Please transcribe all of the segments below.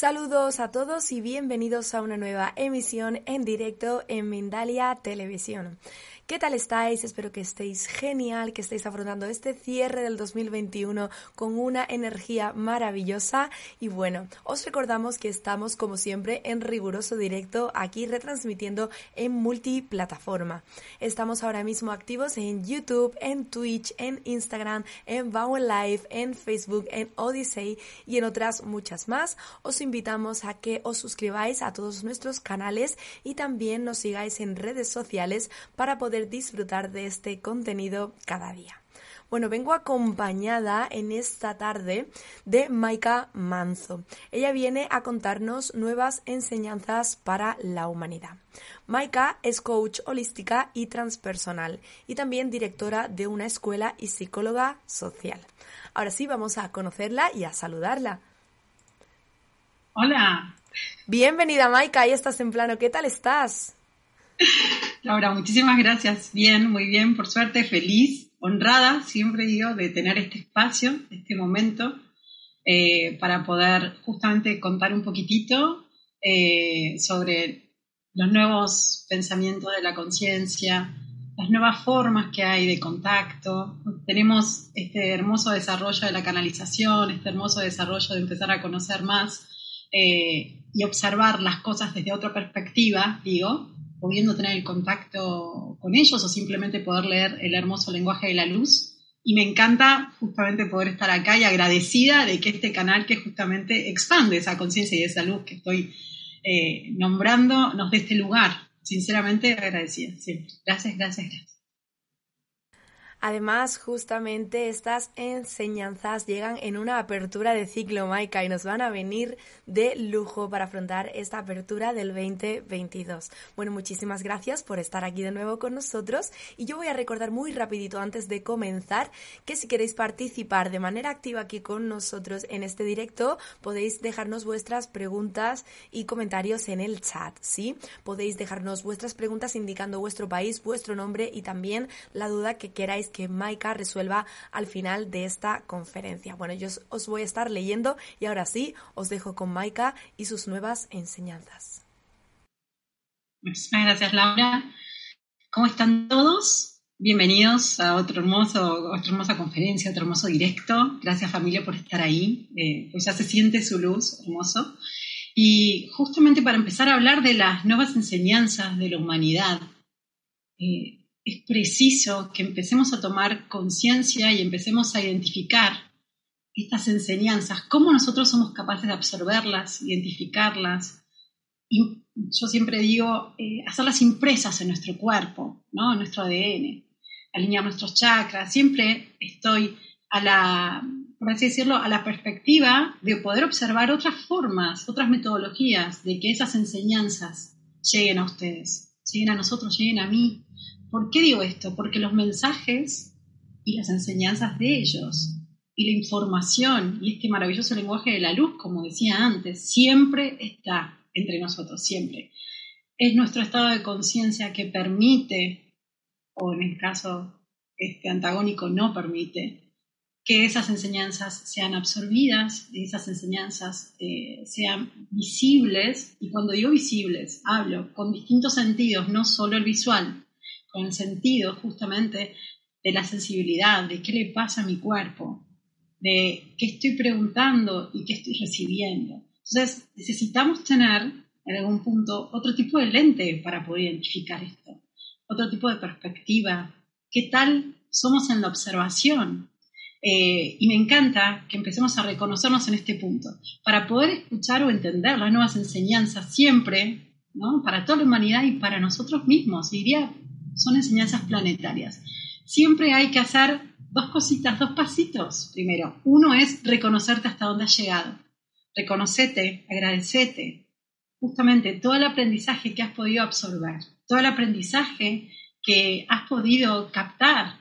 Saludos a todos y bienvenidos a una nueva emisión en directo en Mindalia Televisión. ¿Qué tal estáis? Espero que estéis genial, que estéis afrontando este cierre del 2021 con una energía maravillosa. Y bueno, os recordamos que estamos como siempre en riguroso directo aquí retransmitiendo en multiplataforma. Estamos ahora mismo activos en YouTube, en Twitch, en Instagram, en Bauer Live, en Facebook, en Odyssey y en otras muchas más. Os invitamos a que os suscribáis a todos nuestros canales y también nos sigáis en redes sociales para poder disfrutar de este contenido cada día. Bueno, vengo acompañada en esta tarde de Maika Manzo. Ella viene a contarnos nuevas enseñanzas para la humanidad. Maika es coach holística y transpersonal y también directora de una escuela y psicóloga social. Ahora sí, vamos a conocerla y a saludarla. Hola. Bienvenida, Maika. Ahí estás en plano. ¿Qué tal estás? Laura, muchísimas gracias. Bien, muy bien, por suerte, feliz, honrada, siempre digo, de tener este espacio, este momento, eh, para poder justamente contar un poquitito eh, sobre los nuevos pensamientos de la conciencia, las nuevas formas que hay de contacto. Tenemos este hermoso desarrollo de la canalización, este hermoso desarrollo de empezar a conocer más eh, y observar las cosas desde otra perspectiva, digo, pudiendo tener el contacto con ellos o simplemente poder leer el hermoso lenguaje de la luz. Y me encanta justamente poder estar acá y agradecida de que este canal que justamente expande esa conciencia y esa luz que estoy eh, nombrando nos dé este lugar. Sinceramente agradecida siempre. Gracias, gracias, gracias. Además, justamente estas enseñanzas llegan en una apertura de ciclo Maika y nos van a venir de lujo para afrontar esta apertura del 2022. Bueno, muchísimas gracias por estar aquí de nuevo con nosotros y yo voy a recordar muy rapidito antes de comenzar que si queréis participar de manera activa aquí con nosotros en este directo, podéis dejarnos vuestras preguntas y comentarios en el chat, ¿sí? Podéis dejarnos vuestras preguntas indicando vuestro país, vuestro nombre y también la duda que queráis que Maika resuelva al final de esta conferencia. Bueno, yo os voy a estar leyendo y ahora sí, os dejo con Maika y sus nuevas enseñanzas. Muchísimas gracias, Laura. ¿Cómo están todos? Bienvenidos a otro hermoso, otra hermosa conferencia, otro hermoso directo. Gracias familia por estar ahí. Eh, pues ya se siente su luz, hermoso. Y justamente para empezar a hablar de las nuevas enseñanzas de la humanidad, eh, es preciso que empecemos a tomar conciencia y empecemos a identificar estas enseñanzas, cómo nosotros somos capaces de absorberlas, identificarlas. Y yo siempre digo, eh, hacerlas impresas en nuestro cuerpo, ¿no? en nuestro ADN, alinear nuestros chakras. Siempre estoy a la, por así decirlo, a la perspectiva de poder observar otras formas, otras metodologías de que esas enseñanzas lleguen a ustedes, lleguen a nosotros, lleguen a mí, ¿Por qué digo esto? Porque los mensajes y las enseñanzas de ellos y la información y este maravilloso lenguaje de la luz, como decía antes, siempre está entre nosotros, siempre. Es nuestro estado de conciencia que permite, o en el caso este antagónico no permite, que esas enseñanzas sean absorbidas, esas enseñanzas eh, sean visibles, y cuando digo visibles, hablo con distintos sentidos, no solo el visual, con el sentido justamente de la sensibilidad, de qué le pasa a mi cuerpo, de qué estoy preguntando y qué estoy recibiendo. Entonces, necesitamos tener en algún punto otro tipo de lente para poder identificar esto, otro tipo de perspectiva. ¿Qué tal somos en la observación? Eh, y me encanta que empecemos a reconocernos en este punto, para poder escuchar o entender las nuevas enseñanzas siempre, ¿no? para toda la humanidad y para nosotros mismos. Diría, son enseñanzas planetarias. Siempre hay que hacer dos cositas, dos pasitos. Primero, uno es reconocerte hasta dónde has llegado. Reconocete, agradecete, justamente todo el aprendizaje que has podido absorber, todo el aprendizaje que has podido captar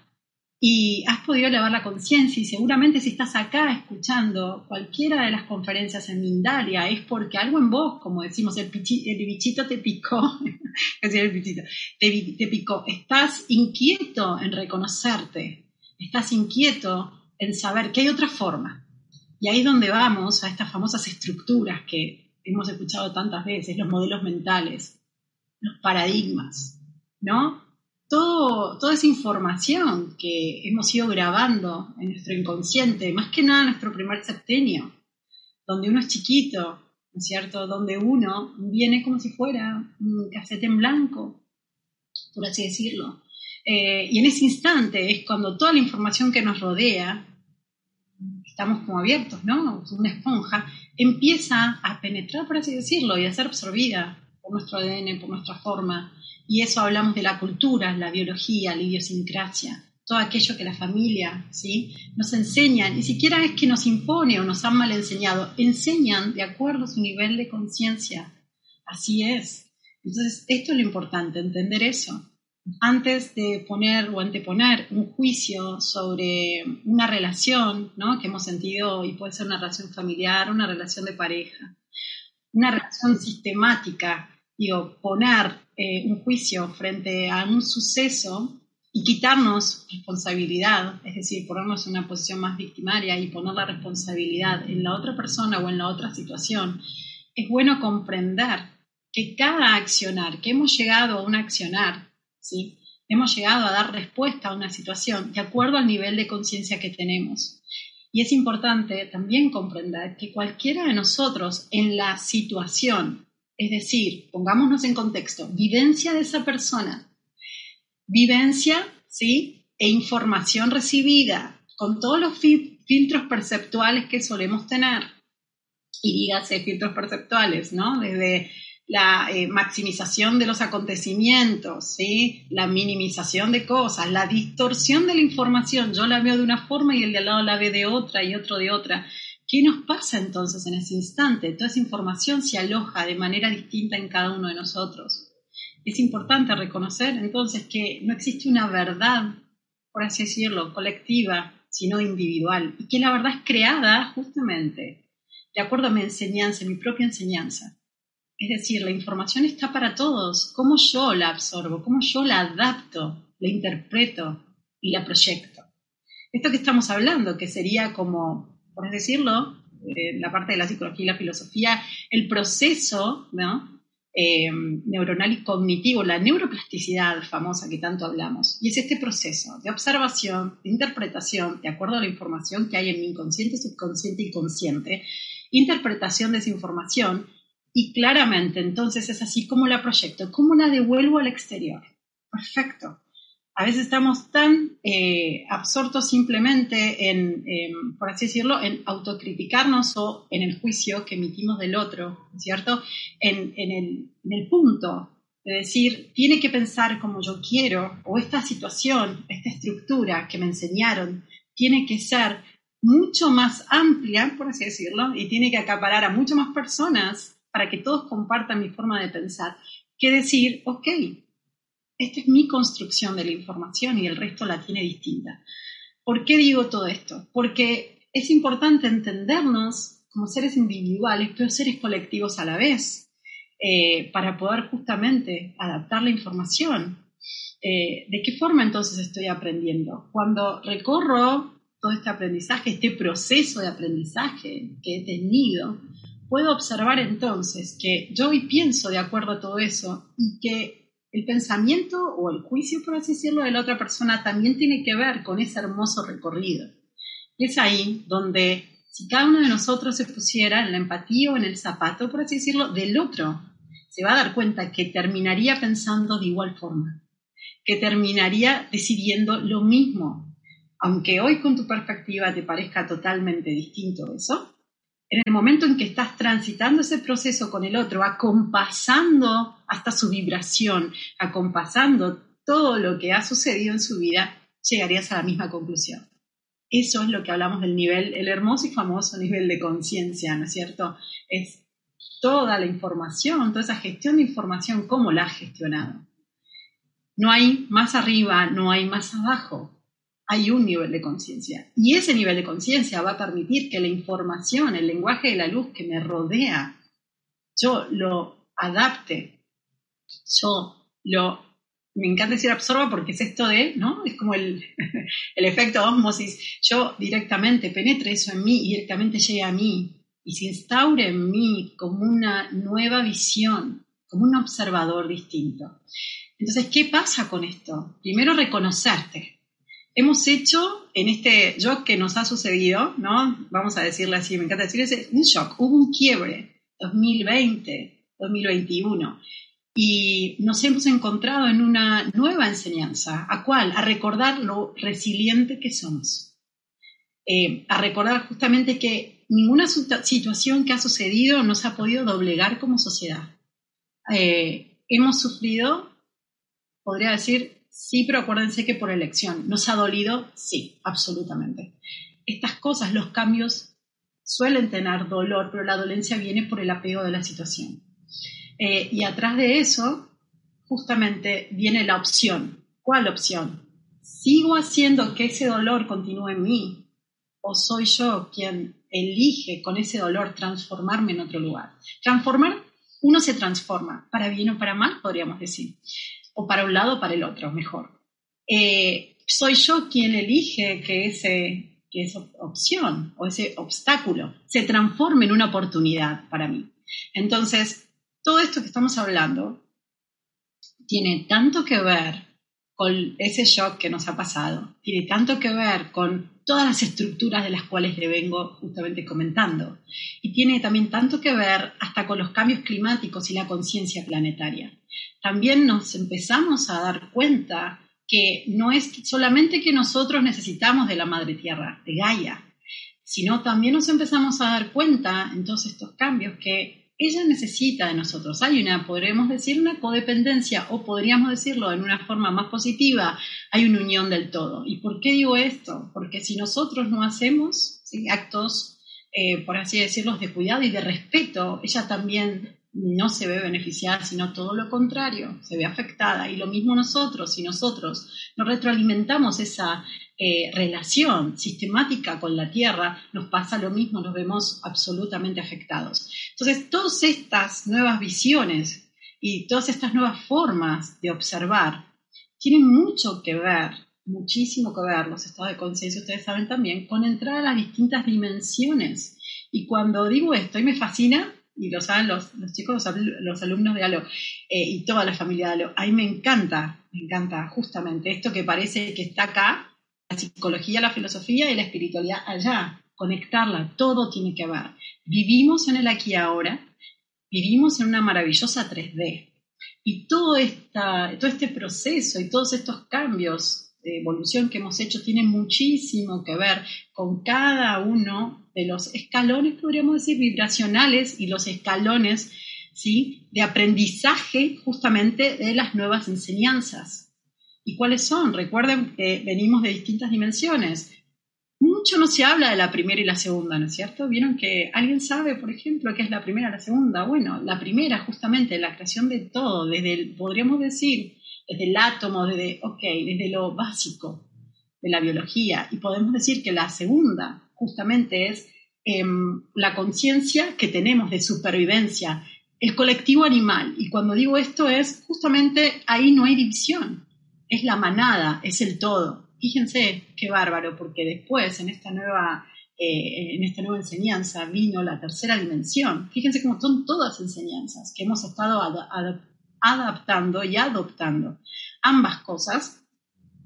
y has podido elevar la conciencia y seguramente si estás acá escuchando cualquiera de las conferencias en Mindalia es porque algo en vos, como decimos, el, bichito te picó, el bichito, te, picó, estás inquieto en reconocerte, estás inquieto en saber que hay otra forma. Y ahí es donde vamos a estas famosas estructuras que hemos escuchado tantas veces, los modelos mentales, los paradigmas, ¿no? Toda esa información que hemos ido grabando en nuestro inconsciente, más que nada en nuestro primer septenio, donde uno es chiquito, ¿no es cierto? Donde uno viene como si fuera un casete en blanco, por así decirlo. Eh, y en ese instante es cuando toda la información que nos rodea, estamos como abiertos, ¿no? Una esponja, empieza a penetrar, por así decirlo, y a ser absorbida nuestro ADN, por nuestra forma, y eso hablamos de la cultura, la biología, la idiosincrasia, todo aquello que la familia ¿sí? nos enseña, ni siquiera es que nos impone o nos han mal enseñado, enseñan de acuerdo a su nivel de conciencia. Así es. Entonces, esto es lo importante, entender eso. Antes de poner o anteponer un juicio sobre una relación ¿no? que hemos sentido, y puede ser una relación familiar, una relación de pareja, una relación sistemática, digo, poner eh, un juicio frente a un suceso y quitarnos responsabilidad, es decir, ponernos en una posición más victimaria y poner la responsabilidad en la otra persona o en la otra situación, es bueno comprender que cada accionar, que hemos llegado a un accionar, ¿sí? hemos llegado a dar respuesta a una situación de acuerdo al nivel de conciencia que tenemos. Y es importante también comprender que cualquiera de nosotros en la situación es decir, pongámonos en contexto, vivencia de esa persona, vivencia, ¿sí? E información recibida con todos los filtros perceptuales que solemos tener. Y dígase filtros perceptuales, ¿no? Desde la eh, maximización de los acontecimientos, ¿sí? la minimización de cosas, la distorsión de la información. Yo la veo de una forma y el de al lado la ve de otra y otro de otra. ¿Qué nos pasa entonces en ese instante? Toda esa información se aloja de manera distinta en cada uno de nosotros. Es importante reconocer entonces que no existe una verdad, por así decirlo, colectiva, sino individual, y que la verdad es creada justamente de acuerdo a mi enseñanza, mi propia enseñanza. Es decir, la información está para todos. ¿Cómo yo la absorbo? ¿Cómo yo la adapto, la interpreto y la proyecto? Esto que estamos hablando, que sería como por decirlo, eh, la parte de la psicología y la filosofía, el proceso eh, neuronal y cognitivo, la neuroplasticidad famosa que tanto hablamos. Y es este proceso de observación, de interpretación, de acuerdo a la información que hay en mi inconsciente, subconsciente y consciente, interpretación de esa información y claramente entonces es así como la proyecto, cómo la devuelvo al exterior. Perfecto a veces estamos tan eh, absortos simplemente en, por así decirlo, en autocriticarnos o en el juicio que emitimos del otro, ¿cierto? En, el, en, el, punto de decir, tiene que pensar como yo quiero, o esta situación, esta estructura que me enseñaron, tiene que ser mucho más amplia, por así decirlo, y tiene que acaparar a muchas más personas para que todos compartan mi forma de pensar, que decir, ok, esta es mi construcción de la información y el resto la tiene distinta. ¿Por qué digo todo esto? Porque es importante entendernos como seres individuales, pero seres colectivos a la vez, eh, para poder justamente adaptar la información. Eh, ¿De qué forma entonces estoy aprendiendo? Cuando recorro todo este aprendizaje, este proceso de aprendizaje que he tenido, puedo observar entonces que yo hoy pienso de acuerdo a todo eso y que el pensamiento o el juicio, por así decirlo, de la otra persona también tiene que ver con ese hermoso recorrido. Y es ahí donde si cada uno de nosotros se pusiera en la empatía o en el zapato, por así decirlo, del otro, se va a dar cuenta que terminaría pensando de igual forma, que terminaría decidiendo lo mismo, aunque hoy con tu perspectiva te parezca totalmente distinto eso, en el momento en que estás transitando ese proceso con el otro, acompasando hasta su vibración, acompasando todo lo que ha sucedido en su vida, llegarías a la misma conclusión. Eso es lo que hablamos del nivel, el hermoso y famoso nivel de conciencia, ¿no es cierto? Es toda la información, toda esa gestión de información, cómo la has gestionado. No hay más arriba, no hay más abajo, hay un nivel de conciencia. Y ese nivel de conciencia va a permitir que la información, el lenguaje de la luz que me rodea, yo lo adapte, yo lo, me encanta decir absorba porque es esto de, ¿no? Es como el, el efecto osmosis, yo directamente penetre eso en mí y directamente llegue a mí y se instaure en mí como una nueva visión, como un observador distinto. Entonces, ¿qué pasa con esto? Primero, reconocerte hemos hecho en este shock que nos ha sucedido, ¿no? Vamos a decirle así, me encanta decir, es un shock, hubo un quiebre, 2020, 2021. Y nos hemos encontrado en una nueva enseñanza. ¿A cuál? A recordar lo resiliente que somos. Eh, a recordar justamente que ninguna situación que ha sucedido nos ha podido doblegar como sociedad. Eh, hemos sufrido, podría decir, Sí, pero acuérdense que por elección. ¿Nos ha dolido? Sí, absolutamente. Estas cosas, los cambios suelen tener dolor, pero la dolencia viene por el apego de la situación. Eh, y atrás de eso, justamente, viene la opción. ¿Cuál opción? ¿Sigo haciendo que ese dolor continúe en mí? ¿O soy yo quien elige con ese dolor transformarme en otro lugar? Transformar, uno se transforma, para bien o para mal, podríamos decir o para un lado o para el otro, mejor. Eh, soy yo quien elige que, ese, que esa opción o ese obstáculo se transforme en una oportunidad para mí. Entonces, todo esto que estamos hablando tiene tanto que ver con ese shock que nos ha pasado, tiene tanto que ver con todas las estructuras de las cuales le vengo justamente comentando. Y tiene también tanto que ver hasta con los cambios climáticos y la conciencia planetaria. También nos empezamos a dar cuenta que no es solamente que nosotros necesitamos de la Madre Tierra, de Gaia, sino también nos empezamos a dar cuenta en todos estos cambios que ella necesita de nosotros. Hay una, podremos decir, una codependencia o podríamos decirlo en una forma más positiva, hay una unión del todo. ¿Y por qué digo esto? Porque si nosotros no hacemos actos, eh, por así decirlo, de cuidado y de respeto, ella también no se ve beneficiada, sino todo lo contrario, se ve afectada. Y lo mismo nosotros, si nosotros no retroalimentamos esa eh, relación sistemática con la Tierra, nos pasa lo mismo, nos vemos absolutamente afectados. Entonces, todas estas nuevas visiones y todas estas nuevas formas de observar tienen mucho que ver, muchísimo que ver, los estados de conciencia, ustedes saben también, con entrar a las distintas dimensiones. Y cuando digo esto, y me fascina, y lo saben los, chicos, los, alumnos de ALO eh, y toda la familia de ALO, a mí me encanta, me encanta justamente esto que parece que está acá, la psicología, la filosofía y la espiritualidad allá, conectarla, todo tiene que ver. Vivimos en el aquí y ahora, vivimos en una maravillosa 3D y todo, esta, todo este proceso y todos estos cambios evolución que hemos hecho tienen muchísimo que ver con cada uno de los escalones, podríamos decir, vibracionales y los escalones ¿sí? de aprendizaje justamente de las nuevas enseñanzas. ¿Y cuáles son? Recuerden que venimos de distintas dimensiones. Mucho no se habla de la primera y la segunda, ¿no es cierto? Vieron que alguien sabe, por ejemplo, qué es la primera y la segunda. Bueno, la primera justamente la creación de todo, desde el, podríamos decir, desde el átomo, desde, okay, desde lo básico de la biología. Y podemos decir que la segunda justamente es em, la conciencia que tenemos de supervivencia, el colectivo animal. Y cuando digo esto es justamente ahí no hay división, es la manada, es el todo. Fíjense qué bárbaro, porque después en esta nueva, eh, en esta nueva enseñanza vino la tercera dimensión. Fíjense cómo son todas enseñanzas que hemos estado adaptando y adoptando. Ambas cosas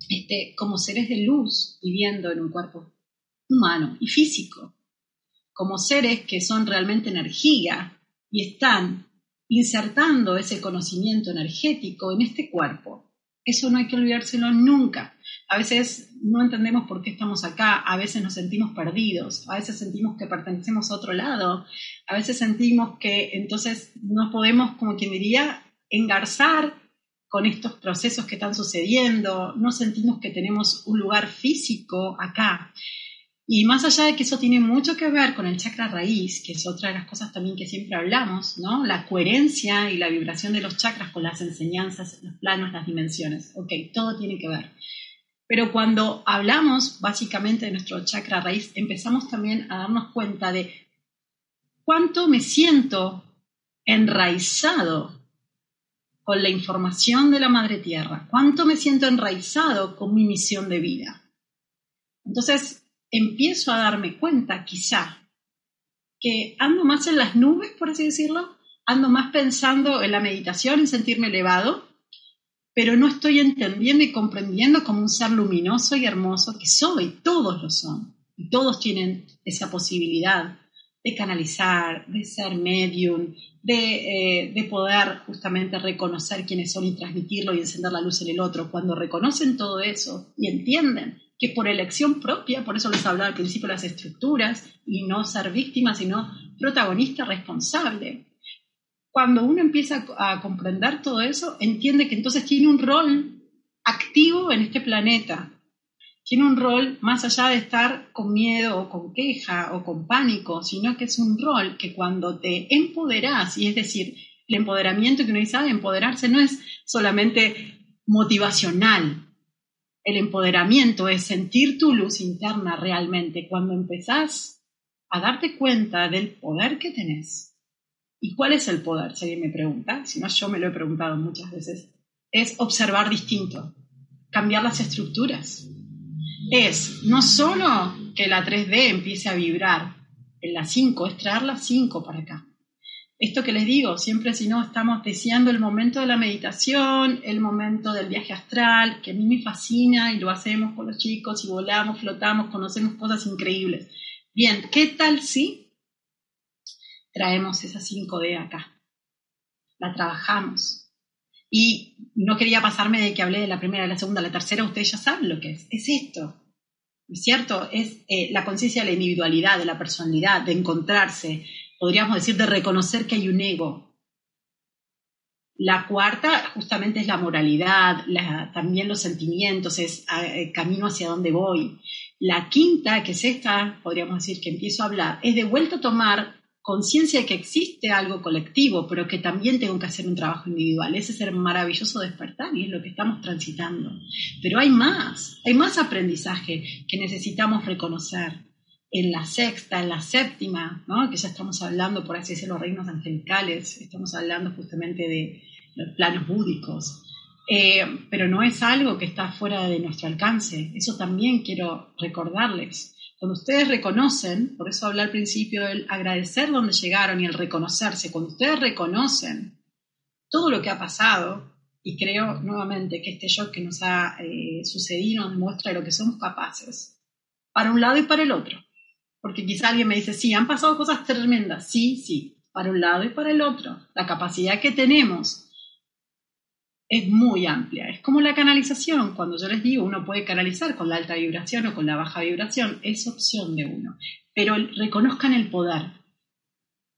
este, como seres de luz viviendo en un cuerpo humano y físico, como seres que son realmente energía y están insertando ese conocimiento energético en este cuerpo Eso no hay que olvidárselo nunca. A veces no entendemos por qué estamos acá, a veces nos sentimos perdidos, a veces sentimos que pertenecemos a otro lado, a veces sentimos que entonces no podemos, como quien diría, engarzar con estos procesos que están sucediendo, no sentimos que tenemos un lugar físico acá. Y más allá de que eso tiene mucho que ver con el chakra raíz, que es otra de las cosas también que siempre hablamos, ¿no? La coherencia y la vibración de los chakras con las enseñanzas, los planos, las dimensiones. Ok, todo tiene que ver. Pero cuando hablamos básicamente de nuestro chakra raíz, empezamos también a darnos cuenta de cuánto me siento enraizado con la información de la Madre Tierra, cuánto me siento enraizado con mi misión de vida. Entonces, empiezo a darme cuenta, quizá, que ando más en las nubes, por así decirlo, ando más pensando en la meditación, en sentirme elevado, pero no estoy entendiendo y comprendiendo como un ser luminoso y hermoso que soy, todos lo son, y todos tienen esa posibilidad de canalizar, de ser medium, de, eh, de, poder justamente reconocer quiénes son y transmitirlo y encender la luz en el otro. Cuando reconocen todo eso y entienden que por elección propia, por eso les hablaba al principio de las estructuras, y no ser víctima, sino protagonista responsable. Cuando uno empieza a comprender todo eso, entiende que entonces tiene un rol activo en este planeta. Tiene un rol más allá de estar con miedo o con queja o con pánico, sino que es un rol que cuando te empoderas, y es decir, el empoderamiento que uno dice, ah, empoderarse no es solamente motivacional, el empoderamiento es sentir tu luz interna realmente cuando empezás a darte cuenta del poder que tenés. ¿Y cuál es el poder? Si alguien me pregunta, si no yo me lo he preguntado muchas veces, es observar distinto, cambiar las estructuras. Es no solo que la 3D empiece a vibrar en la 5, es traer la 5 para acá esto que les digo, siempre si no estamos deseando el momento de la meditación, el momento del viaje astral, que a mí me fascina y lo hacemos con los chicos y volamos, flotamos, conocemos cosas increíbles. Bien, ¿qué tal si traemos esa 5D acá? La trabajamos. Y no quería pasarme de que hablé de la primera, la segunda, la tercera, ustedes ya saben lo que es. Es esto. ¿Es cierto? Es eh, la conciencia de la individualidad, de la personalidad, de encontrarse, podríamos decir, de reconocer que hay un ego. La cuarta justamente es la moralidad, también los sentimientos, es eh, camino hacia dónde voy. La quinta, que es esta, podríamos decir que empiezo a hablar, es de vuelta a tomar conciencia de que existe algo colectivo, pero que también tengo que hacer un trabajo individual. Ese es el maravilloso despertar y es lo que estamos transitando. Pero hay más, hay más aprendizaje que necesitamos reconocer en la sexta, en la séptima, ¿no? que ya estamos hablando, por así decirlo, reinos angelicales, estamos hablando justamente de los planos búdicos, eh, pero no es algo que está fuera de nuestro alcance, eso también quiero recordarles. Cuando ustedes reconocen, por eso hablé al principio del agradecer donde llegaron y el reconocerse, cuando ustedes reconocen todo lo que ha pasado, y creo nuevamente que este shock que nos ha eh, sucedido nos muestra lo que somos capaces, para un lado y para el otro. Porque quizá alguien me dice, sí, han pasado cosas tremendas. Sí, sí, para un lado y para el otro. La capacidad que tenemos es muy amplia. Es como la canalización. Cuando yo les digo, uno puede canalizar con la alta vibración o con la baja vibración, es opción de uno. Pero reconozcan el poder.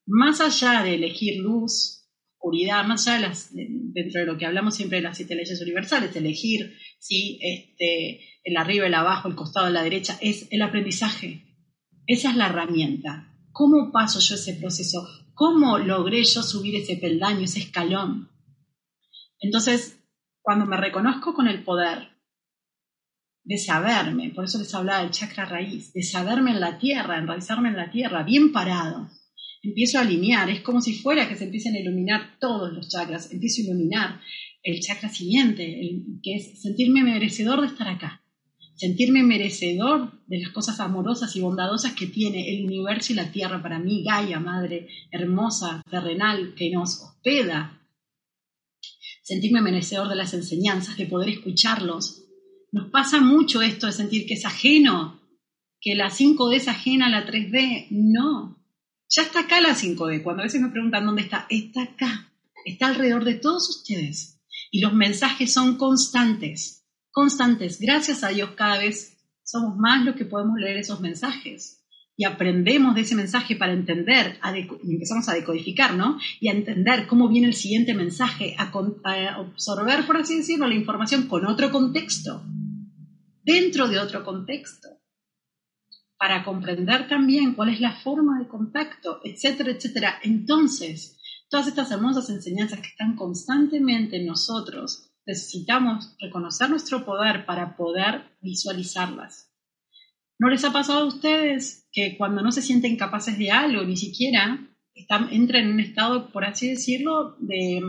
Más allá de elegir luz, oscuridad, más allá de dentro de lo que hablamos siempre de las siete leyes universales, elegir si este, el arriba, el abajo, el costado, la derecha, es el aprendizaje esa es la herramienta. ¿Cómo paso yo ese proceso? ¿Cómo logré yo subir ese peldaño, ese escalón? Entonces, cuando me reconozco con el poder de saberme, por eso les hablaba del chakra raíz, de saberme en la tierra, enraizarme en la tierra, bien parado, empiezo a alinear, es como si fuera que se empiecen a iluminar todos los chakras, empiezo a iluminar el chakra siguiente, que es sentirme merecedor de estar acá sentirme merecedor de las cosas amorosas y bondadosas que tiene el universo y la tierra para mí, Gaia, Madre hermosa, terrenal, que nos hospeda. Sentirme merecedor de las enseñanzas, de poder escucharlos. Nos pasa mucho esto de sentir que es ajeno, que la 5D es ajena a la 3D. No, ya está acá la 5D. Cuando a veces me preguntan dónde está, está acá, está alrededor de todos ustedes. Y los mensajes son constantes, constantes. Gracias a Dios cada vez somos más los que podemos leer esos mensajes y aprendemos de ese mensaje para entender, y empezamos a decodificar, ¿no? Y a entender cómo viene el siguiente mensaje, a, a, absorber, por así decirlo, la información con otro contexto, dentro de otro contexto, para comprender también cuál es la forma de contacto, etcétera, etcétera. Entonces, todas estas hermosas enseñanzas que están constantemente en nosotros, necesitamos reconocer nuestro poder para poder visualizarlas. ¿No les ha pasado a ustedes que cuando no se sienten capaces de algo, ni siquiera están, entran en un estado, por así decirlo, de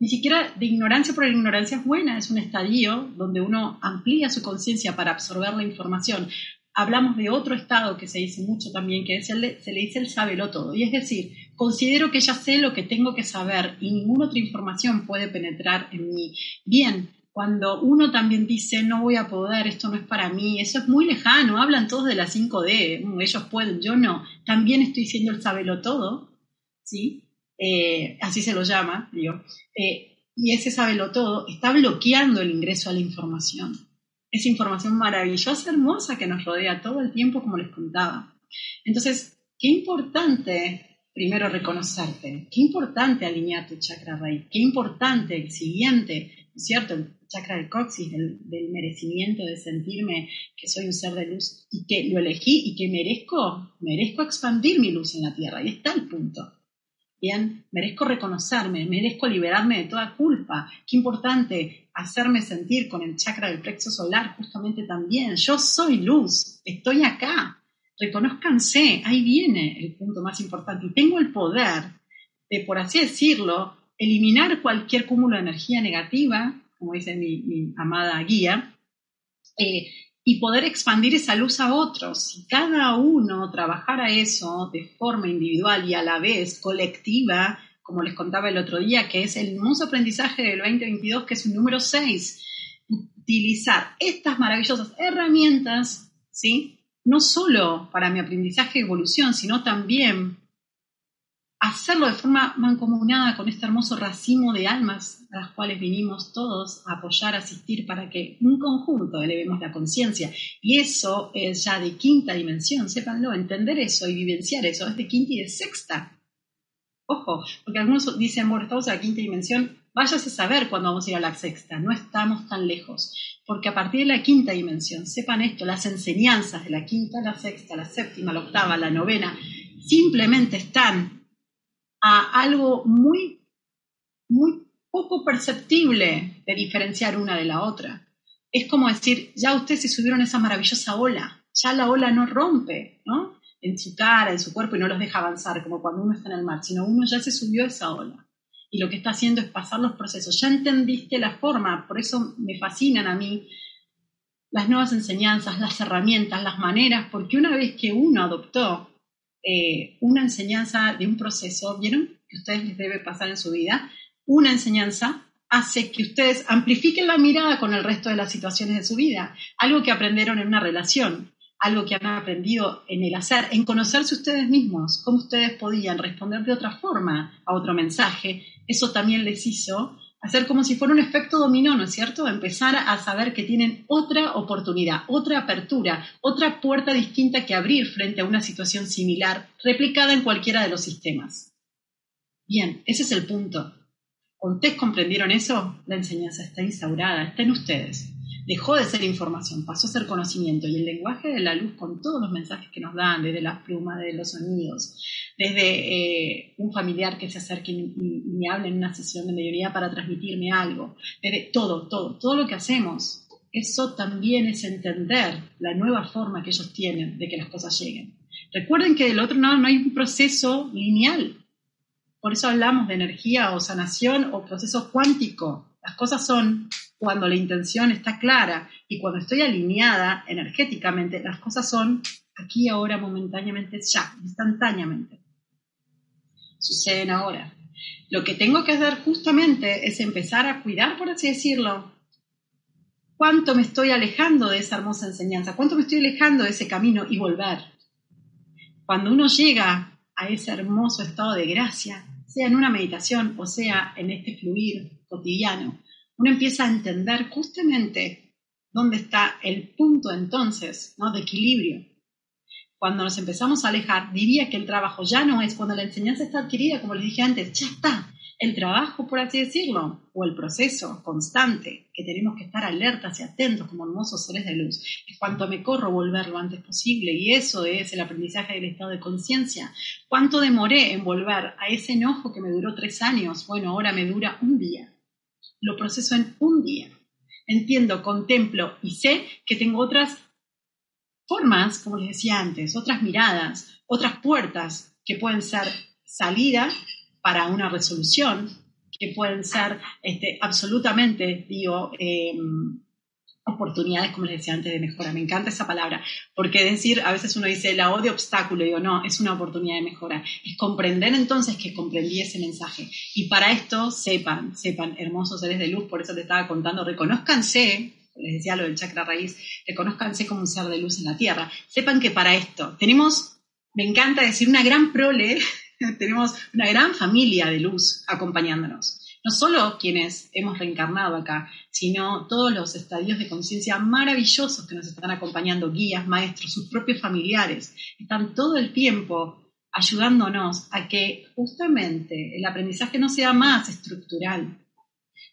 ni siquiera de ignorancia, porque la ignorancia es buena, es un estadio donde uno amplía su conciencia para absorber la información. Hablamos de otro estado que se dice mucho también, que es el se le dice el sábelo todo. Y es decir, considero que ya sé lo que tengo que saber y ninguna otra información puede penetrar en mí. Bien, cuando uno también dice no voy a poder, esto no es para mí, eso es muy lejano, hablan todos de la 5D, mm, ellos pueden, yo no, también estoy siendo el sabelo todo, ¿sí? Eh, así se lo llama, digo, eh, y ese sabelo todo está bloqueando el ingreso a la información. Esa información maravillosa, hermosa que nos rodea todo el tiempo, como les contaba. Entonces, qué importante primero reconocerte, qué importante alinear tu chakra raíz, qué importante el siguiente, ¿cierto? chakra del coxis, del, merecimiento de sentirme que soy un ser de luz y que lo elegí y que merezco, merezco expandir mi luz en la tierra. Y está el punto. Bien, merezco reconocerme, merezco liberarme de toda culpa. Qué importante hacerme sentir con el chakra del plexo solar justamente también. Yo soy luz, estoy acá. Reconózcanse, ahí viene el punto más importante. Y tengo el poder de, por así decirlo, eliminar cualquier cúmulo de energía negativa como dice mi, amada guía, eh, y poder expandir esa luz a otros. Si cada uno trabajara eso de forma individual y a la vez colectiva, como les contaba el otro día, que es el hermoso aprendizaje del 2022, que es un número 6, utilizar estas maravillosas herramientas, ¿sí? No solo para mi aprendizaje y evolución, sino también hacerlo de forma mancomunada con este hermoso racimo de almas a las cuales vinimos todos a apoyar, a asistir para que un conjunto elevemos la conciencia. Y eso es ya de quinta dimensión, sépanlo, entender eso y vivenciar eso es de quinta y de sexta. Ojo, porque algunos dicen, bueno, estamos en la quinta dimensión, váyase a saber cuándo vamos a ir a la sexta, no estamos tan lejos, porque a partir de la quinta dimensión, sepan esto, las enseñanzas de la quinta, la sexta, la séptima, la octava, la novena, simplemente están a algo muy, muy poco perceptible de diferenciar una de la otra. Es como decir, ya ustedes se subieron a esa maravillosa ola, ya la ola no rompe, ¿no? En su cara, en su cuerpo y no los deja avanzar, como cuando uno está en el mar, sino uno ya se subió a esa ola. Y lo que está haciendo es pasar los procesos. Ya entendiste la forma, por eso me fascinan a mí las nuevas enseñanzas, las herramientas, las maneras, porque una vez que uno adoptó eh, una enseñanza de un proceso, ¿vieron? Que ustedes les debe pasar en su vida. Una enseñanza hace que ustedes amplifiquen la mirada con el resto de las situaciones de su vida. Algo que aprendieron en una relación, algo que han aprendido en el hacer, en conocerse ustedes mismos, cómo ustedes podían responder de otra forma a otro mensaje. Eso también les hizo hacer como si fuera un efecto dominó, ¿no es cierto? Empezar a saber que tienen otra oportunidad, otra apertura, otra puerta distinta que abrir frente a una situación similar, replicada en cualquiera de los sistemas. Bien, ese es el punto. Ustedes comprendieron eso, la enseñanza está instaurada, está en ustedes dejó de ser información, pasó a ser conocimiento. Y el lenguaje de la luz, con todos los mensajes que nos dan, desde las plumas, desde los sonidos, desde eh, un familiar que se acerque y, me hable en una sesión de mediodía para transmitirme algo, desde todo, todo, todo lo que hacemos, eso también es entender la nueva forma que ellos tienen de que las cosas lleguen. Recuerden que del otro lado no hay un proceso lineal. Por eso hablamos de energía o sanación o proceso cuántico. Las cosas son cuando la intención está clara y cuando estoy alineada energéticamente, las cosas son aquí, ahora, momentáneamente, ya, instantáneamente. Suceden ahora. Lo que tengo que hacer justamente es empezar a cuidar, por así decirlo, cuánto me estoy alejando de esa hermosa enseñanza, cuánto me estoy alejando de ese camino y volver. Cuando uno llega a ese hermoso estado de gracia, sea en una meditación o sea en este fluir cotidiano, uno empieza a entender justamente dónde está el punto entonces ¿no? de equilibrio. Cuando nos empezamos a alejar, diría que el trabajo ya no es cuando la enseñanza está adquirida, como les dije antes, ya está, el trabajo, por así decirlo, o el proceso constante que tenemos que estar alertas y atentos como hermosos seres de luz, es cuanto me corro volver lo antes posible y eso es el aprendizaje del estado de conciencia. ¿Cuánto demoré en volver a ese enojo que me duró tres años? Bueno, ahora me dura un día. Lo proceso en un día. Entiendo, contemplo y sé que tengo otras formas, como les decía antes, otras miradas, otras puertas que pueden ser salida para una resolución, que pueden ser este, absolutamente, digo, em, oportunidades, como les decía antes, de mejora. Me encanta esa palabra, porque decir, a veces uno dice, la odio obstáculo, digo, no, es una oportunidad de mejora. Es comprender entonces que comprendí ese mensaje. Y para esto, sepan, sepan, hermosos seres de luz, por eso te estaba contando, reconozcanse, les decía lo del chakra raíz, reconozcanse como un ser de luz en la tierra. Sepan que para esto tenemos, me encanta decir, una gran prole tenemos una gran familia de luz acompañándonos. No solo quienes hemos reencarnado acá, sino todos los estadios de conciencia maravillosos que nos están acompañando, guías, maestros, sus propios familiares, están todo el tiempo ayudándonos a que justamente el aprendizaje no sea más estructural,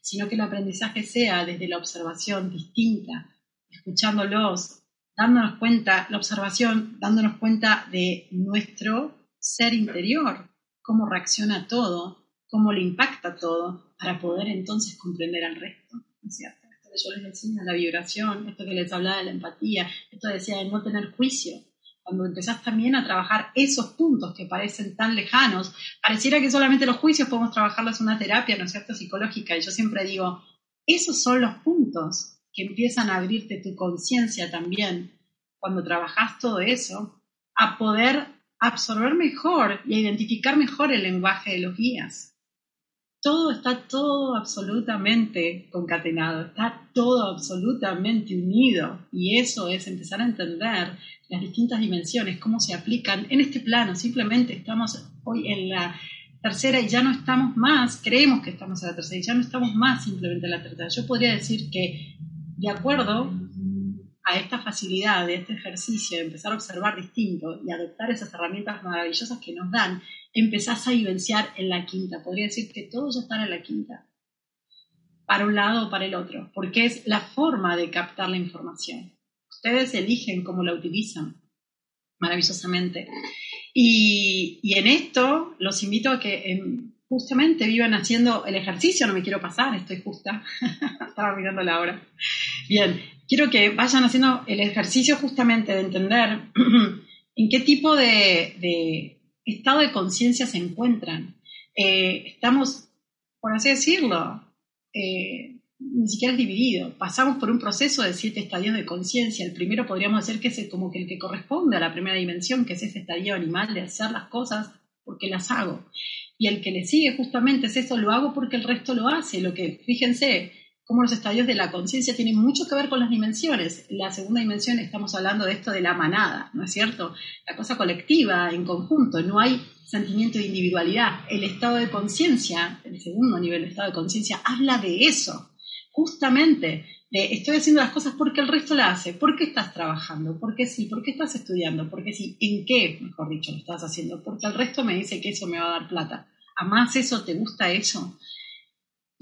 sino que el aprendizaje sea desde la observación distinta, escuchándolos, dándonos cuenta, la observación, dándonos cuenta de nuestro ser interior, cómo reacciona todo, cómo le impacta todo, para poder entonces comprender al resto. cierto? Esto que yo les decía, la vibración, esto que les hablaba de la empatía, esto decía de no tener juicio. Cuando empezás también a trabajar esos puntos que parecen tan lejanos, pareciera que solamente los juicios podemos trabajarlos en una terapia, ¿no es cierto?, psicológica. Y yo siempre digo, esos son los puntos que empiezan a abrirte tu conciencia también, cuando trabajas todo eso, a poder absorber mejor y a identificar mejor el lenguaje de los guías. Todo está todo absolutamente concatenado, está todo absolutamente unido y eso es empezar a entender las distintas dimensiones, cómo se aplican en este plano. Simplemente estamos hoy en la tercera y ya no estamos más, creemos que estamos en la tercera y ya no estamos más simplemente en la tercera. Yo podría decir que de acuerdo a esta facilidad de este ejercicio de empezar a observar distinto y adoptar esas herramientas maravillosas que nos dan, empezás a vivenciar en la quinta. Podría decir que todos están en la quinta, para un lado o para el otro, porque es la forma de captar la información. Ustedes eligen cómo la utilizan maravillosamente. Y, en esto los invito a que justamente vivan haciendo el ejercicio, no me quiero pasar, estoy justa, estaba mirando la hora. Bien, quiero que vayan haciendo el ejercicio justamente de entender en qué tipo de, estado de conciencia se encuentran. Eh, estamos, por así decirlo, eh, ni siquiera es dividido. Pasamos por un proceso de siete estadios de conciencia. El primero podríamos decir que es como que el que corresponde a la primera dimensión, que es ese estadio animal de hacer las cosas porque las hago. Y el que le sigue justamente es eso, lo hago porque el resto lo hace. Lo que, fíjense, cómo los estadios de la conciencia tienen mucho que ver con las dimensiones. La segunda dimensión estamos hablando de esto de la manada, ¿no es cierto? La cosa colectiva, en conjunto, no hay sentimiento de individualidad. El estado de conciencia, el segundo nivel de estado de conciencia, habla de eso, justamente. De estoy haciendo las cosas porque el resto la hace. ¿Por qué estás trabajando? ¿Por qué sí? ¿Por qué estás estudiando? ¿Por qué sí? ¿En qué, mejor dicho, lo estás haciendo? Porque el resto me dice que eso me va a dar plata. ¿A más eso te gusta eso?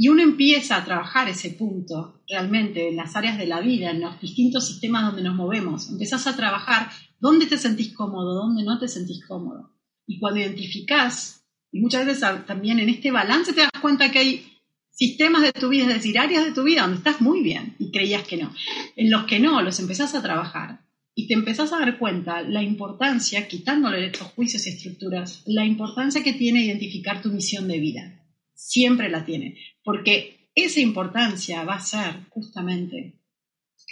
Y uno empieza a trabajar ese punto realmente en las áreas de la vida, en los distintos sistemas donde nos movemos. Empezás a trabajar dónde te sentís cómodo, dónde no te sentís cómodo. Y cuando identificás, y muchas veces también en este balance te das cuenta que hay sistemas de tu vida, es decir, áreas de tu vida donde estás muy bien y creías que no. En los que no, los empezás a trabajar y te empezás a dar cuenta la importancia, quitándole estos juicios y estructuras, la importancia que tiene identificar tu misión de vida siempre la tiene, porque esa importancia va a ser justamente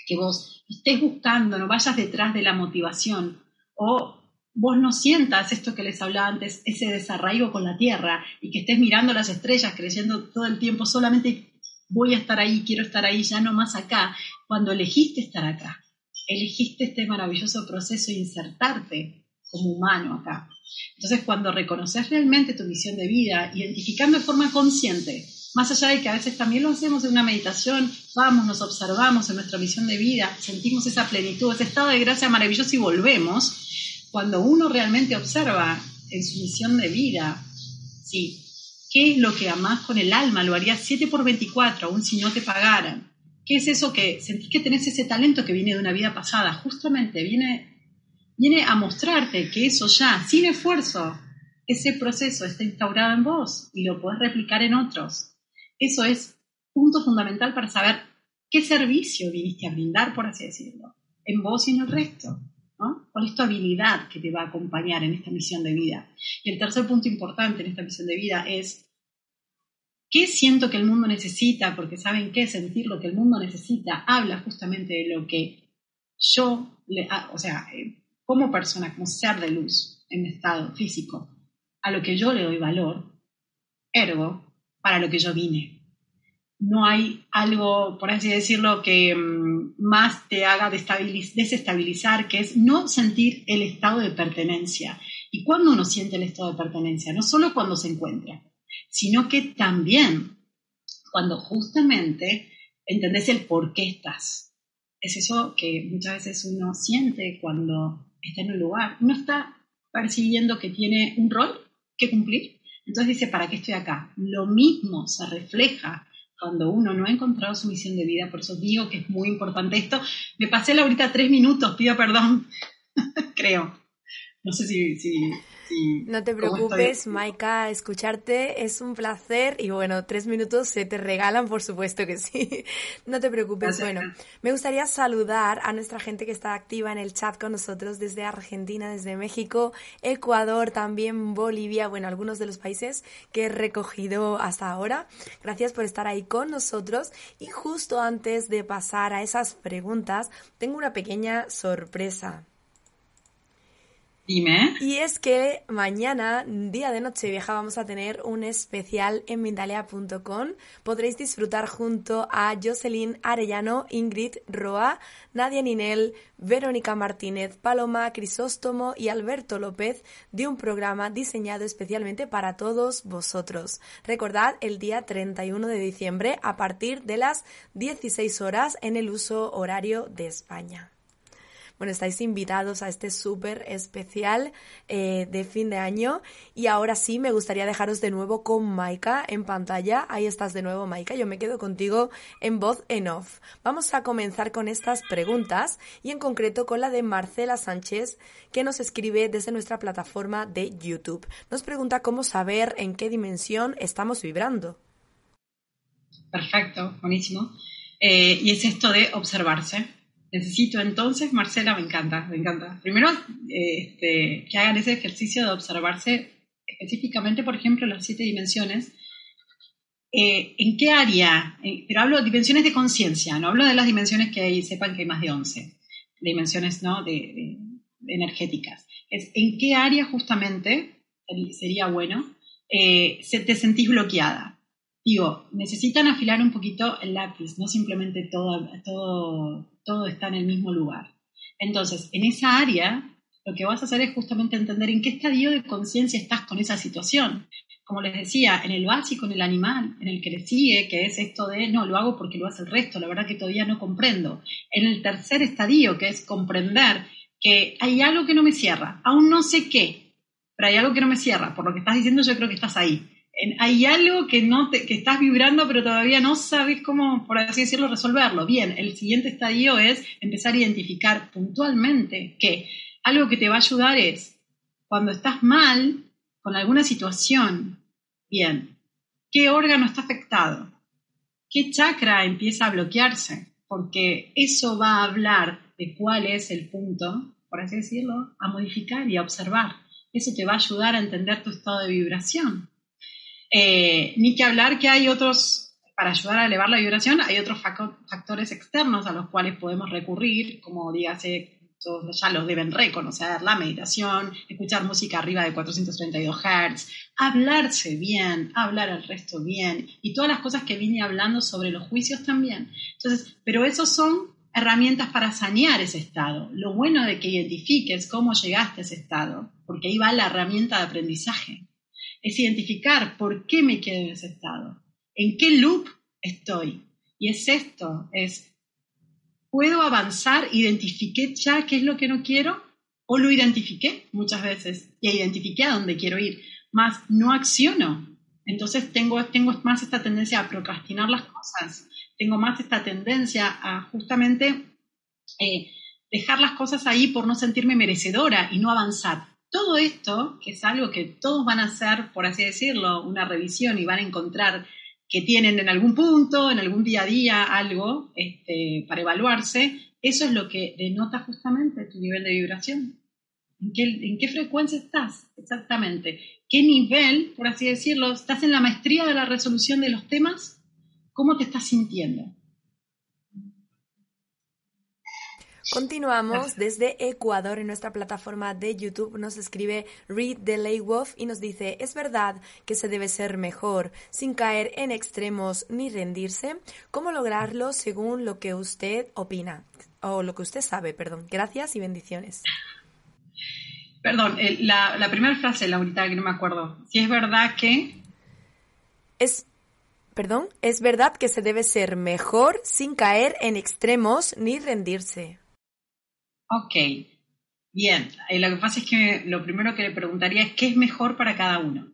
que vos estés buscando, no vayas detrás de la motivación o vos no sientas esto que les hablaba antes, ese desarraigo con la tierra y que estés mirando las estrellas creyendo todo el tiempo solamente voy a estar ahí, quiero estar ahí, ya no más acá, cuando elegiste estar acá, elegiste este maravilloso proceso de insertarte como humano acá. Entonces, cuando reconoces realmente tu misión de vida, identificando de forma consciente, Más allá de que a veces también lo hacemos en una meditación, vamos, nos observamos en nuestra misión de vida, sentimos esa plenitud, ese estado de gracia maravilloso y volvemos. Cuando uno realmente observa en su misión de vida, sí, ¿qué es lo que amás con el alma? Lo harías 7 por 24, aún si no te pagaran. ¿Qué es eso que sentís que tenés ese talento que viene de una vida pasada? Justamente viene, viene a mostrarte que eso ya, sin esfuerzo, ese proceso está instaurado en vos y lo podés replicar en otros. Eso es punto fundamental para saber qué servicio viniste a brindar, por así decirlo, en vos y en el resto. ¿no? ¿Cuál es habilidad que te va a acompañar en esta misión de vida? Y el tercer punto importante en esta misión de vida es ¿qué siento que el mundo necesita? Porque saben qué, sentir lo que el mundo necesita habla justamente de lo que yo, le, o sea, eh, como persona, como ser de luz en estado físico, a lo que yo le doy valor, ergo, para lo que yo vine. No hay algo, por así decirlo, que mm, más te haga desestabilizar, que es no sentir el estado de pertenencia. ¿Y cuando uno siente el estado de pertenencia? No solo cuando se encuentra, sino que también cuando justamente entendés el por qué estás. Es eso que muchas veces uno siente cuando está en un lugar. Uno está percibiendo que tiene un rol que cumplir. Entonces dice, ¿para qué estoy acá? Lo mismo se refleja cuando uno no ha encontrado su misión de vida, por eso digo que es muy importante esto. Me pasé la ahorita tres minutos, pido perdón, creo. No sé si, no te preocupes, Maika, escucharte es un placer y bueno, tres minutos se te regalan, por supuesto que sí. No te preocupes. Bueno, me gustaría saludar a nuestra gente que está activa en el chat con nosotros desde Argentina, desde México, Ecuador, también Bolivia, bueno, algunos de los países que he recogido hasta ahora. Gracias por estar ahí con nosotros y justo antes de pasar a esas preguntas, tengo una pequeña sorpresa. Y es que mañana, día de noche vieja, vamos a tener un especial en Mindalia.com. Podréis disfrutar junto a Jocelyn Arellano, Ingrid Roa, Nadia Ninel, Verónica Martínez, Paloma Crisóstomo y Alberto López de un programa diseñado especialmente para todos vosotros. Recordad el día 31 de diciembre a partir de las 16 horas en el uso horario de España. Bueno, estáis invitados a este súper especial eh, de fin de año. Y ahora sí, me gustaría dejaros de nuevo con Maika en pantalla. Ahí estás de nuevo, Maika. Yo me quedo contigo en voz en off. Vamos a comenzar con estas preguntas y en concreto con la de Marcela Sánchez, que nos escribe desde nuestra plataforma de YouTube. Nos pregunta cómo saber en qué dimensión estamos vibrando. Perfecto, buenísimo. Eh, y es esto de observarse necesito entonces, Marcela, me encanta, me encanta. Primero, este, que hagan ese ejercicio de observarse específicamente, por ejemplo, las siete dimensiones. Eh, ¿En qué área? Eh, pero hablo de dimensiones de conciencia, no hablo de las dimensiones que hay, sepan que hay más de 11, dimensiones ¿no? de, energéticas. En qué área justamente sería bueno eh, se te sentís bloqueada digo, necesitan afilar un poquito el lápiz, no simplemente todo, todo, todo está en el mismo lugar. Entonces, en esa área, lo que vas a hacer es justamente entender en qué estadio de conciencia estás con esa situación. Como les decía, en el básico, en el animal, en el que le sigue, que es esto de, no, lo hago porque lo hace el resto, la verdad que todavía no comprendo. En el tercer estadio, que es comprender que hay algo que no me cierra, aún no sé qué, pero hay algo que no me cierra. Por lo que estás diciendo, yo creo que estás ahí hay algo que, no te, que estás vibrando, pero todavía no sabes cómo, por así decirlo, resolverlo. Bien, el siguiente estadio es empezar a identificar puntualmente que algo que te va a ayudar es, cuando estás mal con alguna situación, bien, ¿qué órgano está afectado? ¿Qué chakra empieza a bloquearse? Porque eso va a hablar de cuál es el punto, por así decirlo, a modificar y a observar. Eso te va a ayudar a entender tu estado de vibración. Eh, ni que hablar que hay otros, para ayudar a elevar la vibración, hay otros factores externos a los cuales podemos recurrir, como dígase, todos ya los deben reconocer, la meditación, escuchar música arriba de 432 Hz, hablarse bien, hablar al resto bien, y todas las cosas que vine hablando sobre los juicios también. Entonces, pero esos son herramientas para sanear ese estado. Lo bueno de que identifiques cómo llegaste a ese estado, porque ahí va la herramienta de aprendizaje es identificar por qué me quedo en ese estado. ¿En qué loop estoy? Y es esto, es, ¿puedo avanzar? ¿Identifiqué ya qué es lo que no quiero? ¿O lo identifiqué muchas veces? Y identifiqué a dónde quiero ir, más no acciono. Entonces tengo, tengo más esta tendencia a procrastinar las cosas, tengo más esta tendencia a justamente eh, dejar las cosas ahí por no sentirme merecedora y no avanzar. Todo esto, que es algo que todos van a hacer, por así decirlo, una revisión y van a encontrar que tienen en algún punto, en algún día a día, algo este, para evaluarse, eso es lo que denota justamente tu nivel de vibración. ¿En qué, ¿En qué frecuencia estás? Exactamente. ¿Qué nivel, por así decirlo, estás en la maestría de la resolución de los temas? ¿Cómo te estás sintiendo? Continuamos desde Ecuador en nuestra plataforma de YouTube. Nos escribe Read the Lay Wolf y nos dice, es verdad que se debe ser mejor sin caer en extremos ni rendirse. ¿Cómo lograrlo según lo que usted opina? O lo que usted sabe, perdón. Gracias y bendiciones. Perdón, la, la primera frase, Laurita, que no me acuerdo. Si es verdad que... Es Perdón, es verdad que se debe ser mejor sin caer en extremos ni rendirse. Ok, bien. Eh, lo que pasa es que lo primero que le preguntaría es qué es mejor para cada uno.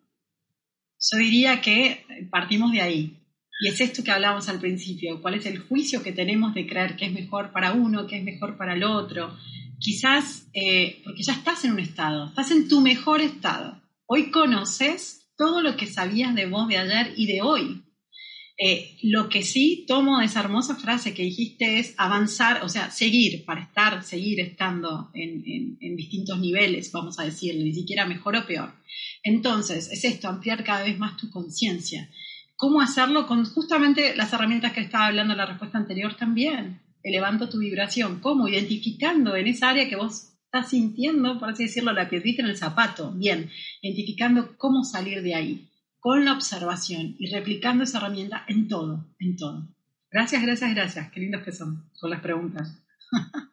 Yo diría que partimos de ahí. Y es esto que hablábamos al principio, cuál es el juicio que tenemos de creer que es mejor para uno, que es mejor para el otro. Quizás eh, porque ya estás en un estado, estás en tu mejor estado. Hoy conoces todo lo que sabías de vos de ayer y de hoy. Eh, lo que sí tomo de esa hermosa frase que dijiste es avanzar, o sea, seguir, para estar, seguir estando en, distintos niveles, vamos a decirlo, ni siquiera mejor o peor. Entonces, es esto, ampliar cada vez más tu conciencia. ¿Cómo hacerlo con justamente las herramientas que estaba hablando en la respuesta anterior también? Elevando tu vibración. ¿Cómo? Identificando en esa área que vos estás sintiendo, por así decirlo, la piedrita en el zapato. Bien, identificando cómo salir de ahí con la observación y replicando esa herramienta en todo, en todo. Gracias, gracias, gracias. Qué lindos que son con las preguntas.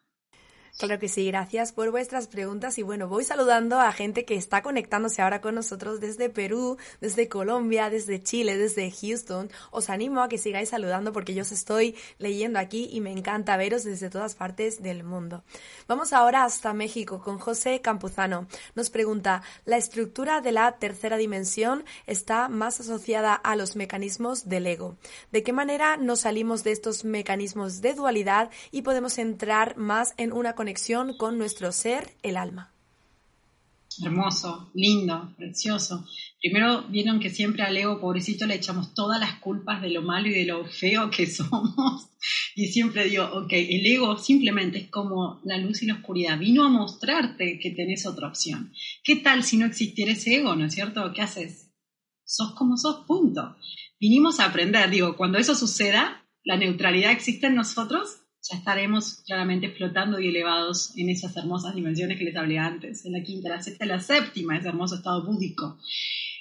Claro que sí, gracias por vuestras preguntas y bueno, voy saludando a gente que está conectándose ahora con nosotros desde Perú, desde Colombia, desde Chile, desde Houston. Os animo a que sigáis saludando porque yo os estoy leyendo aquí y me encanta veros desde todas partes del mundo. Vamos ahora hasta México con José Campuzano. Nos pregunta, ¿la estructura de la tercera dimensión está más asociada a los mecanismos del ego? ¿De qué manera nos salimos de estos mecanismos de dualidad y podemos entrar más en una conexión con nuestro ser, el alma. Hermoso, lindo, precioso. Primero, vieron que siempre al ego pobrecito le echamos todas las culpas de lo malo y de lo feo que somos. Y siempre digo, ok, el ego simplemente es como la luz y la oscuridad. Vino a mostrarte que tenés otra opción. ¿Qué tal si no existiera ese ego, no es cierto? ¿Qué haces? Sos como sos, punto. Vinimos a aprender, digo, cuando eso suceda, la neutralidad existe en nosotros ya estaremos claramente flotando y elevados en esas hermosas dimensiones que les hablé antes, en la quinta, la sexta, la séptima, ese hermoso estado búdico.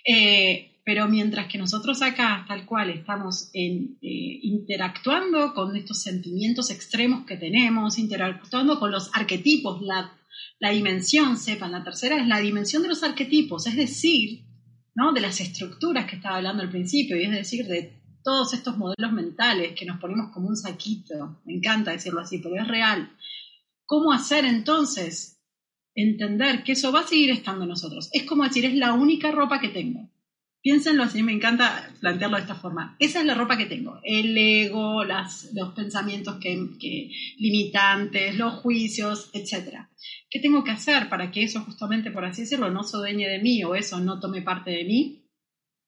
Eh, pero mientras que nosotros acá, tal cual, estamos en, eh, interactuando con estos sentimientos extremos que tenemos, interactuando con los arquetipos, la, la dimensión, sepan, la tercera es la dimensión de los arquetipos, es decir, ¿no? de las estructuras que estaba hablando al principio, es decir, de todos estos modelos mentales que nos ponemos como un saquito, me encanta decirlo así, pero es real. ¿Cómo hacer entonces entender que eso va a seguir estando nosotros? Es como decir, es la única ropa que tengo. Piénsenlo así, me encanta plantearlo de esta forma. Esa es la ropa que tengo. El ego, los pensamientos que, limitantes, los juicios, etc. ¿Qué tengo que hacer para que eso justamente, por así decirlo, no se dueñe de mí o eso no tome parte de mí?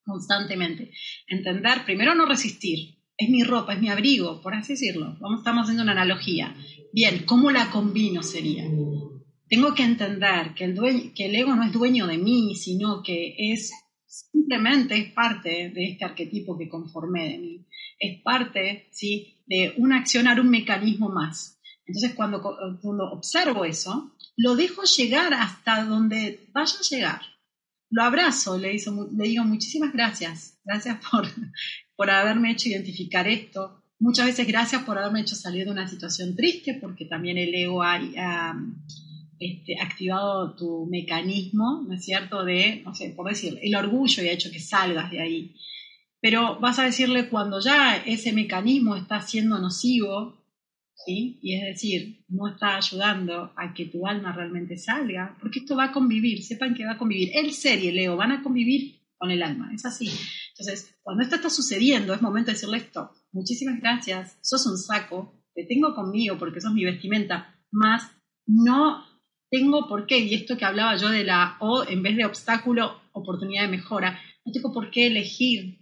Constantemente. Entender, primero no resistir, es mi ropa, es mi abrigo, por así decirlo. Vamos, estamos haciendo una analogía. Bien, ¿cómo la combino sería? Tengo que entender que el, que el ego no es dueño de mí, sino que es simplemente es parte de este arquetipo que conformé de mí. Es parte, ¿sí?, de un accionar, un mecanismo más. Entonces, cuando, cuando observo eso, lo dejo llegar hasta donde vaya a llegar lo abrazo, le, le digo muchísimas gracias, gracias por, por haberme hecho identificar esto. Muchas veces gracias por haberme hecho salir de una situación triste, porque también el ego ha, este, activado tu mecanismo, ¿no es cierto?, de, no sé, por decir, el orgullo y ha hecho que salgas de ahí. pero vas a decirle cuando ya ese mecanismo está siendo nocivo, ¿sí? Y es decir, no está ayudando a que tu alma realmente salga, porque esto va a convivir, sepan que va a convivir. El ser y el ego van a convivir con el alma, es así. Entonces, cuando esto está sucediendo, es momento de decirle esto, muchísimas gracias, sos un saco, te tengo conmigo porque sos mi vestimenta, más no tengo por qué, y esto que hablaba yo de la O, en vez de obstáculo, oportunidad de mejora, no tengo por qué elegir,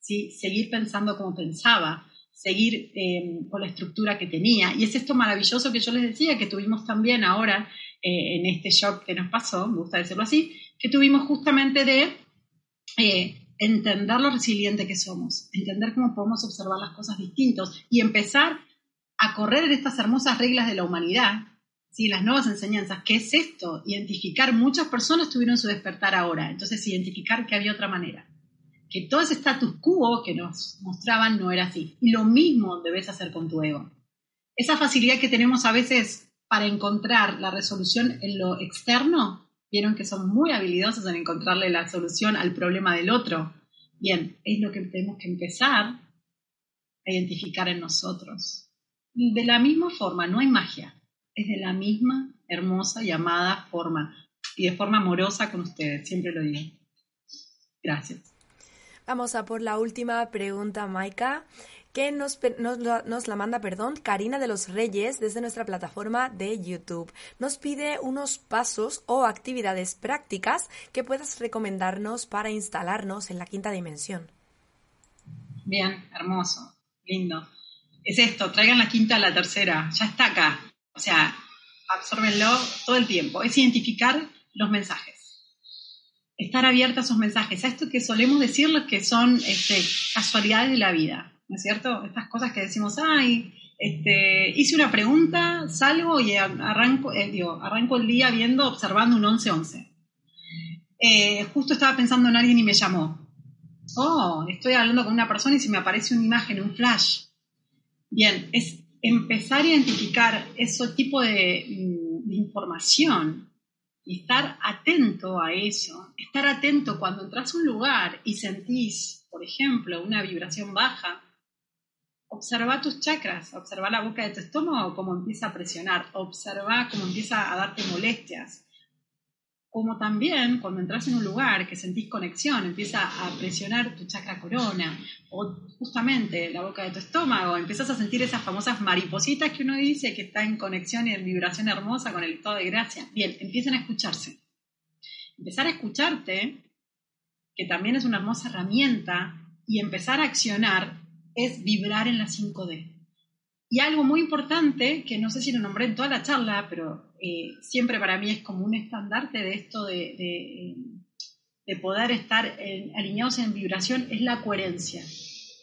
¿sí? seguir pensando como pensaba, seguir eh, con la estructura que tenía. Y es esto maravilloso que yo les decía, que tuvimos también ahora eh, en este shock que nos pasó, me gusta decirlo así, que tuvimos justamente de eh, entender lo resiliente que somos, entender cómo podemos observar las cosas distintos y empezar a correr en estas hermosas reglas de la humanidad, ¿sí? las nuevas enseñanzas. ¿Qué es esto? Identificar, muchas personas tuvieron su despertar ahora, entonces identificar que había otra manera que todo ese status quo que nos mostraban no era así. Y lo mismo debes hacer con tu ego. Esa facilidad que tenemos a veces para encontrar la resolución en lo externo, vieron que son muy habilidosos en encontrarle la solución al problema del otro. Bien, es lo que tenemos que empezar a identificar en nosotros. De la misma forma, no hay magia, es de la misma hermosa llamada forma y de forma amorosa con ustedes, siempre lo digo. Gracias. Vamos a por la última pregunta, Maika, que nos, nos, la manda, perdón, Karina de los Reyes desde nuestra plataforma de YouTube. Nos pide unos pasos o actividades prácticas que puedas recomendarnos para instalarnos en la quinta dimensión. Bien, hermoso, lindo. Es esto, traigan la quinta a la tercera, ya está acá. O sea, absorbenlo todo el tiempo. Es identificar los mensajes estar abierta a esos mensajes, a esto que solemos decir que son este, casualidades de la vida, ¿no es cierto? Estas cosas que decimos, ay, este, hice una pregunta, salgo y arranco, eh, arranco el día viendo, observando un 11-11. Eh, justo estaba pensando en alguien y me llamó. Oh, estoy hablando con una persona y se me aparece una imagen, un flash. Bien, es empezar a identificar ese tipo de, mm, de información y estar atento a eso, estar atento cuando entras a un lugar y sentís, por ejemplo, una vibración baja, observa tus chakras, observa la boca de tu estómago, cómo empieza a presionar, observa cómo empieza a darte molestias, como también cuando entras en un lugar que sentís conexión, empieza a presionar tu chakra corona o justamente la boca de tu estómago, empiezas a sentir esas famosas maripositas que uno dice que está en conexión y en vibración hermosa con el estado de gracia. Bien, empiezan a escucharse. Empezar a escucharte, que también es una hermosa herramienta, y empezar a accionar es vibrar en la 5D. Y algo muy importante, que no sé si lo nombré en toda la charla, pero eh, siempre para mí es como un estandarte de esto de, de, poder estar alineados en vibración, es la coherencia.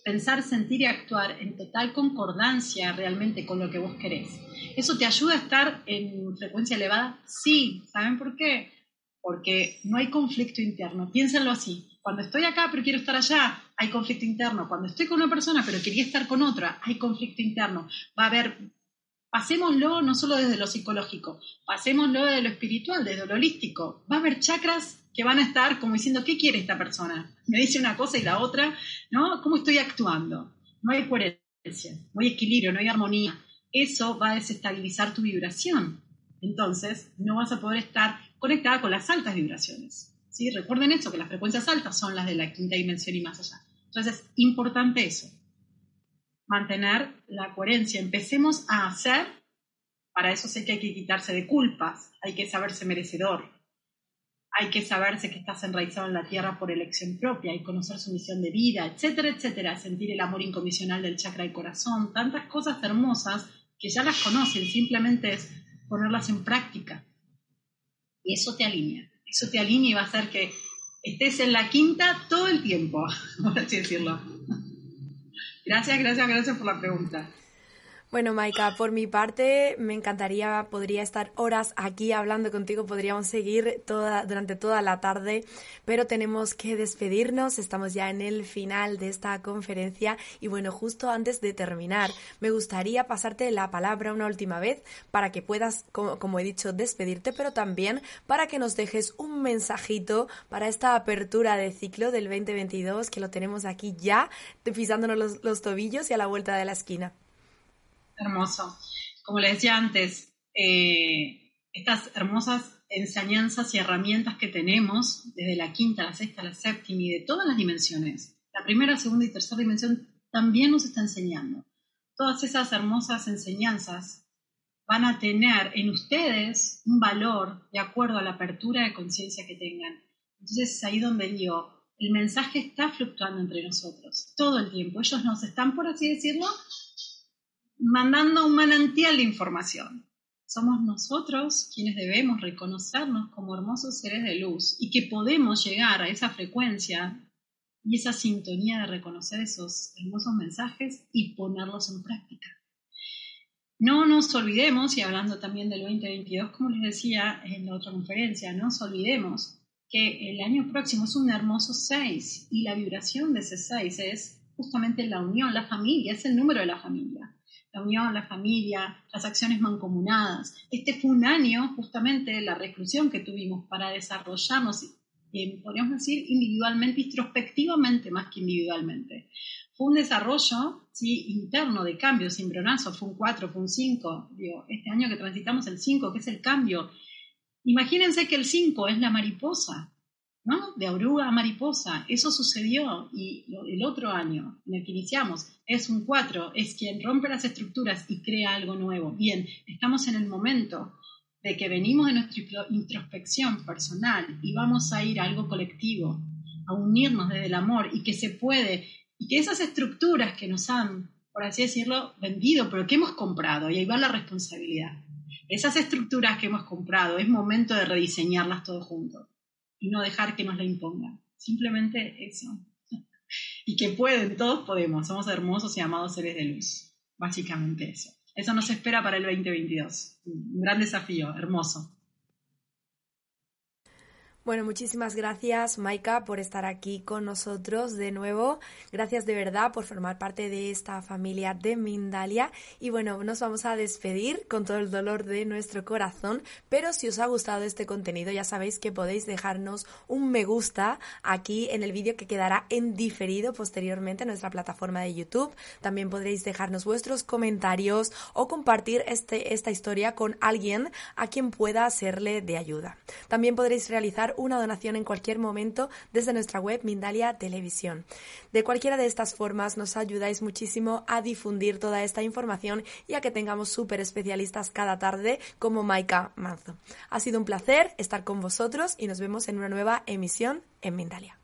Pensar, sentir y actuar en total concordancia realmente con lo que vos querés. ¿Eso te ayuda a estar en frecuencia elevada? Sí. ¿Saben por qué? Porque no hay conflicto interno. Piénsenlo así. Cuando estoy acá pero quiero estar allá, hay conflicto interno. Cuando estoy con una persona pero quería estar con otra, hay conflicto interno. Va a haber, pasémoslo no solo desde lo psicológico, pasémoslo desde lo espiritual, desde lo holístico. Va a haber chakras que van a estar como diciendo, ¿qué quiere esta persona? Me dice una cosa y la otra, ¿no? ¿Cómo estoy actuando? No hay coherencia, no hay equilibrio, no hay armonía. Eso va a desestabilizar tu vibración. Entonces, no vas a poder estar conectada con las altas vibraciones. Recuerden eso, que las frecuencias altas son las de la quinta dimensión y más allá. Entonces, es importante eso, mantener la coherencia. Empecemos a hacer, para eso sé que hay que quitarse de culpas, hay que saberse merecedor, hay que saberse que estás enraizado en la tierra por elección propia, y conocer su misión de vida, etcétera, etcétera, sentir el amor incondicional del chakra del corazón, tantas cosas hermosas que ya las conocen, simplemente es ponerlas en práctica. Y eso te alinea eso te alinea y va a hacer que estés en la quinta todo el tiempo, por así decirlo. Gracias, gracias, gracias por la pregunta. Bueno, Maika, por mi parte me encantaría, podría estar horas aquí hablando contigo, podríamos seguir toda, durante toda la tarde, pero tenemos que despedirnos, estamos ya en el final de esta conferencia y bueno, justo antes de terminar, me gustaría pasarte la palabra una última vez para que puedas, como, he dicho, despedirte, pero también para que nos dejes un mensajito para esta apertura de ciclo del 2022, que lo tenemos aquí ya, pisándonos los tobillos y a la vuelta de la esquina. Hermoso. Como les decía antes, eh, estas hermosas enseñanzas y herramientas que tenemos desde la quinta, la sexta, la séptima y de todas las dimensiones, la primera, segunda y tercera dimensión también nos está enseñando. Todas esas hermosas enseñanzas van a tener en ustedes un valor de acuerdo a la apertura de conciencia que tengan. Entonces es ahí donde digo, el mensaje está fluctuando entre nosotros todo el tiempo. Ellos nos están, por así decirlo, mandando un manantial de información. Somos nosotros quienes debemos reconocernos como hermosos seres de luz y que podemos llegar a esa frecuencia y esa sintonía de reconocer esos hermosos mensajes y ponerlos en práctica. No nos olvidemos, y hablando también del 2022, como les decía en la otra conferencia, no nos olvidemos que el año próximo es un hermoso 6 y la vibración de ese 6 es justamente la unión, la familia, es el número de la familia la unión, la familia, las acciones mancomunadas. Este fue un año justamente de la reclusión que tuvimos para desarrollarnos, eh, podríamos decir, individualmente, introspectivamente más que individualmente. Fue un desarrollo ¿sí? interno de cambio, cimbronazo, fue un 4, fue un 5. este año que transitamos el 5, que es el cambio. Imagínense que el 5 es la mariposa, ¿no? De oruga a mariposa. Eso sucedió y el otro año en el que iniciamos es un 4, es quien rompe las estructuras y crea algo nuevo. Bien, estamos en el momento de que venimos de nuestra introspección personal y vamos a ir a algo colectivo, a unirnos desde el amor y que se puede, y que esas estructuras que nos han, por así decirlo, vendido, pero que hemos comprado, y ahí va la responsabilidad. Esas estructuras que hemos comprado, es momento de rediseñarlas todos juntos y no dejar que nos la impongan. Simplemente eso. y que pueden, todos podemos, somos hermosos y amados seres de luz. Básicamente eso. Eso nos espera para el 2022. Un gran desafío, hermoso. Bueno, muchísimas gracias, Maika, por estar aquí con nosotros de nuevo. Gracias de verdad por formar parte de esta familia de Mindalia. Y bueno, nos vamos a despedir con todo el dolor de nuestro corazón. Pero si os ha gustado este contenido, ya sabéis que podéis dejarnos un me gusta aquí en el vídeo que quedará en diferido posteriormente en nuestra plataforma de YouTube. También podréis dejarnos vuestros comentarios o compartir este, esta historia con alguien a quien pueda serle de ayuda. También podréis realizar una donación en cualquier momento desde nuestra web Mindalia Televisión. De cualquiera de estas formas nos ayudáis muchísimo a difundir toda esta información y a que tengamos súper especialistas cada tarde como Maika Manzo. Ha sido un placer estar con vosotros y nos vemos en una nueva emisión en Mindalia.